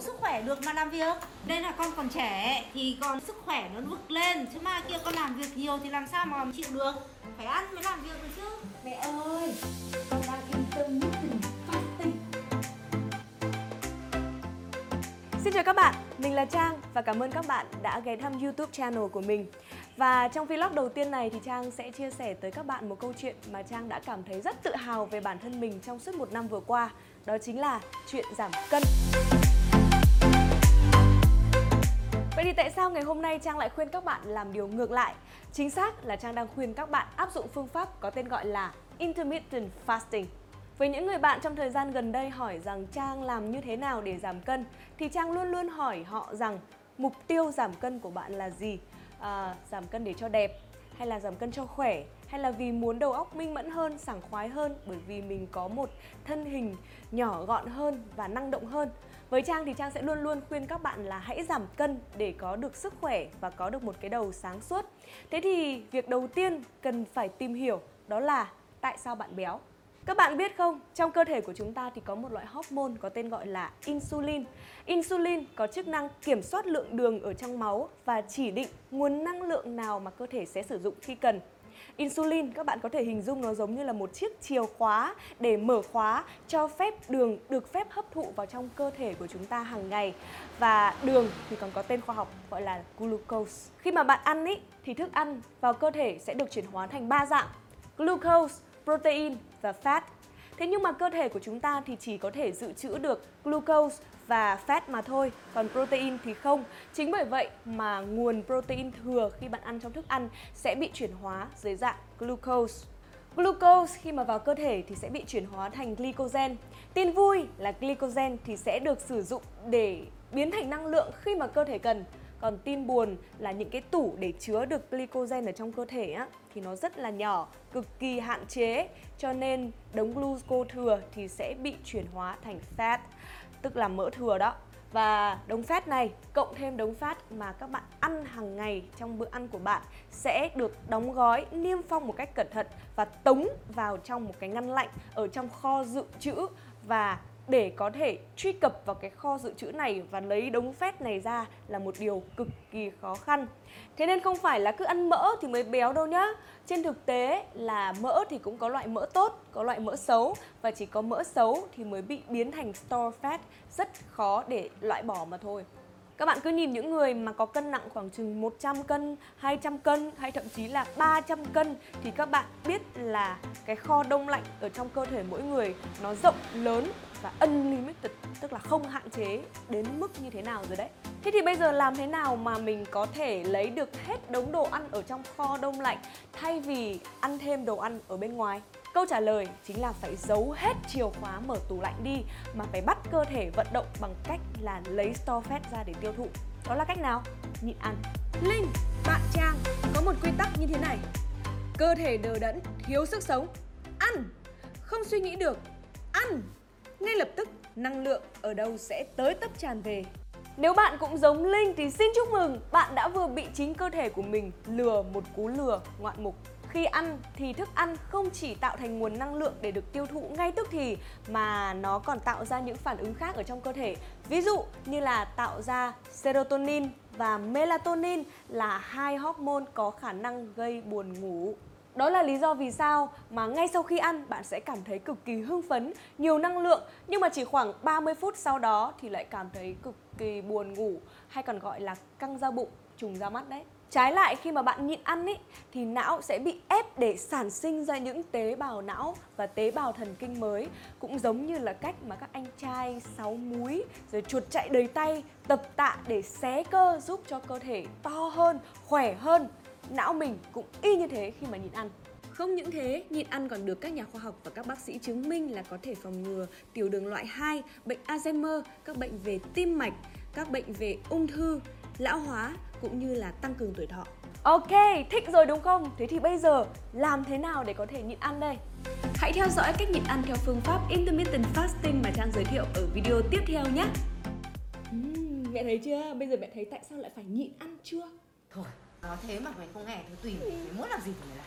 đủ sức khỏe được mà làm việc đây là con còn trẻ thì còn sức khỏe nó vực lên chứ mai kia con làm việc nhiều thì làm sao mà chịu được phải ăn mới làm việc được chứ Mẹ ơi, con đang intermittent fasting. Xin chào các bạn, mình là Trang và cảm ơn các bạn đã ghé thăm YouTube channel của mình. Và trong vlog đầu tiên này thì Trang sẽ chia sẻ tới các bạn một câu chuyện mà Trang đã cảm thấy rất tự hào về bản thân mình trong suốt một năm vừa qua. Đó chính là chuyện giảm cân thì tại sao ngày hôm nay Trang lại khuyên các bạn làm điều ngược lại? Chính xác là Trang đang khuyên các bạn áp dụng phương pháp có tên gọi là Intermittent Fasting. Với những người bạn trong thời gian gần đây hỏi rằng Trang làm như thế nào để giảm cân thì Trang luôn luôn hỏi họ rằng mục tiêu giảm cân của bạn là gì? À, giảm cân để cho đẹp hay là giảm cân cho khỏe hay là vì muốn đầu óc minh mẫn hơn, sảng khoái hơn bởi vì mình có một thân hình nhỏ gọn hơn và năng động hơn. Với Trang thì Trang sẽ luôn luôn khuyên các bạn là hãy giảm cân để có được sức khỏe và có được một cái đầu sáng suốt. Thế thì việc đầu tiên cần phải tìm hiểu đó là tại sao bạn béo. Các bạn biết không, trong cơ thể của chúng ta thì có một loại hormone có tên gọi là insulin. Insulin có chức năng kiểm soát lượng đường ở trong máu và chỉ định nguồn năng lượng nào mà cơ thể sẽ sử dụng khi cần. Insulin các bạn có thể hình dung nó giống như là một chiếc chìa khóa để mở khóa cho phép đường được phép hấp thụ vào trong cơ thể của chúng ta hàng ngày. Và đường thì còn có tên khoa học gọi là glucose. Khi mà bạn ăn ý, thì thức ăn vào cơ thể sẽ được chuyển hóa thành ba dạng: glucose, protein và fat. Thế nhưng mà cơ thể của chúng ta thì chỉ có thể dự trữ được glucose và fat mà thôi, còn protein thì không. Chính bởi vậy mà nguồn protein thừa khi bạn ăn trong thức ăn sẽ bị chuyển hóa dưới dạng glucose. Glucose khi mà vào cơ thể thì sẽ bị chuyển hóa thành glycogen. Tin vui là glycogen thì sẽ được sử dụng để biến thành năng lượng khi mà cơ thể cần. Còn tin buồn là những cái tủ để chứa được glycogen ở trong cơ thể á thì nó rất là nhỏ, cực kỳ hạn chế cho nên đống glucose thừa thì sẽ bị chuyển hóa thành fat, tức là mỡ thừa đó. Và đống fat này cộng thêm đống fat mà các bạn ăn hàng ngày trong bữa ăn của bạn sẽ được đóng gói, niêm phong một cách cẩn thận và tống vào trong một cái ngăn lạnh ở trong kho dự trữ và để có thể truy cập vào cái kho dự trữ này và lấy đống phét này ra là một điều cực kỳ khó khăn. Thế nên không phải là cứ ăn mỡ thì mới béo đâu nhá. Trên thực tế là mỡ thì cũng có loại mỡ tốt, có loại mỡ xấu và chỉ có mỡ xấu thì mới bị biến thành store fat, rất khó để loại bỏ mà thôi. Các bạn cứ nhìn những người mà có cân nặng khoảng chừng 100 cân, 200 cân hay thậm chí là 300 cân thì các bạn biết là cái kho đông lạnh ở trong cơ thể mỗi người nó rộng lớn và unlimited tức là không hạn chế đến mức như thế nào rồi đấy. Thế thì bây giờ làm thế nào mà mình có thể lấy được hết đống đồ ăn ở trong kho đông lạnh thay vì ăn thêm đồ ăn ở bên ngoài? Câu trả lời chính là phải giấu hết chìa khóa mở tủ lạnh đi mà phải bắt cơ thể vận động bằng cách là lấy store fat ra để tiêu thụ. Đó là cách nào? Nhịn ăn. Linh, bạn Trang có một quy tắc như thế này. Cơ thể đờ đẫn, thiếu sức sống. Ăn, không suy nghĩ được. Ăn, ngay lập tức năng lượng ở đâu sẽ tới tấp tràn về. Nếu bạn cũng giống Linh thì xin chúc mừng, bạn đã vừa bị chính cơ thể của mình lừa một cú lừa ngoạn mục. Khi ăn thì thức ăn không chỉ tạo thành nguồn năng lượng để được tiêu thụ ngay tức thì mà nó còn tạo ra những phản ứng khác ở trong cơ thể. Ví dụ như là tạo ra serotonin và melatonin là hai hormone có khả năng gây buồn ngủ. Đó là lý do vì sao mà ngay sau khi ăn bạn sẽ cảm thấy cực kỳ hưng phấn, nhiều năng lượng nhưng mà chỉ khoảng 30 phút sau đó thì lại cảm thấy cực kỳ buồn ngủ hay còn gọi là căng da bụng, trùng da mắt đấy. Trái lại khi mà bạn nhịn ăn ý, thì não sẽ bị ép để sản sinh ra những tế bào não và tế bào thần kinh mới cũng giống như là cách mà các anh trai sáu múi rồi chuột chạy đầy tay tập tạ để xé cơ giúp cho cơ thể to hơn, khỏe hơn. Não mình cũng y như thế khi mà nhịn ăn. Không những thế, nhịn ăn còn được các nhà khoa học và các bác sĩ chứng minh là có thể phòng ngừa tiểu đường loại 2, bệnh Alzheimer, các bệnh về tim mạch, các bệnh về ung thư, lão hóa cũng như là tăng cường tuổi thọ. Ok, thích rồi đúng không? Thế thì bây giờ làm thế nào để có thể nhịn ăn đây? Hãy theo dõi cách nhịn ăn theo phương pháp Intermittent Fasting mà Trang giới thiệu ở video tiếp theo nhé. Uhm, mẹ thấy chưa? Bây giờ mẹ thấy tại sao lại phải nhịn ăn chưa? Thôi, nói thế mà mày không nghe thì tùy mày, mày muốn làm gì thì mày làm.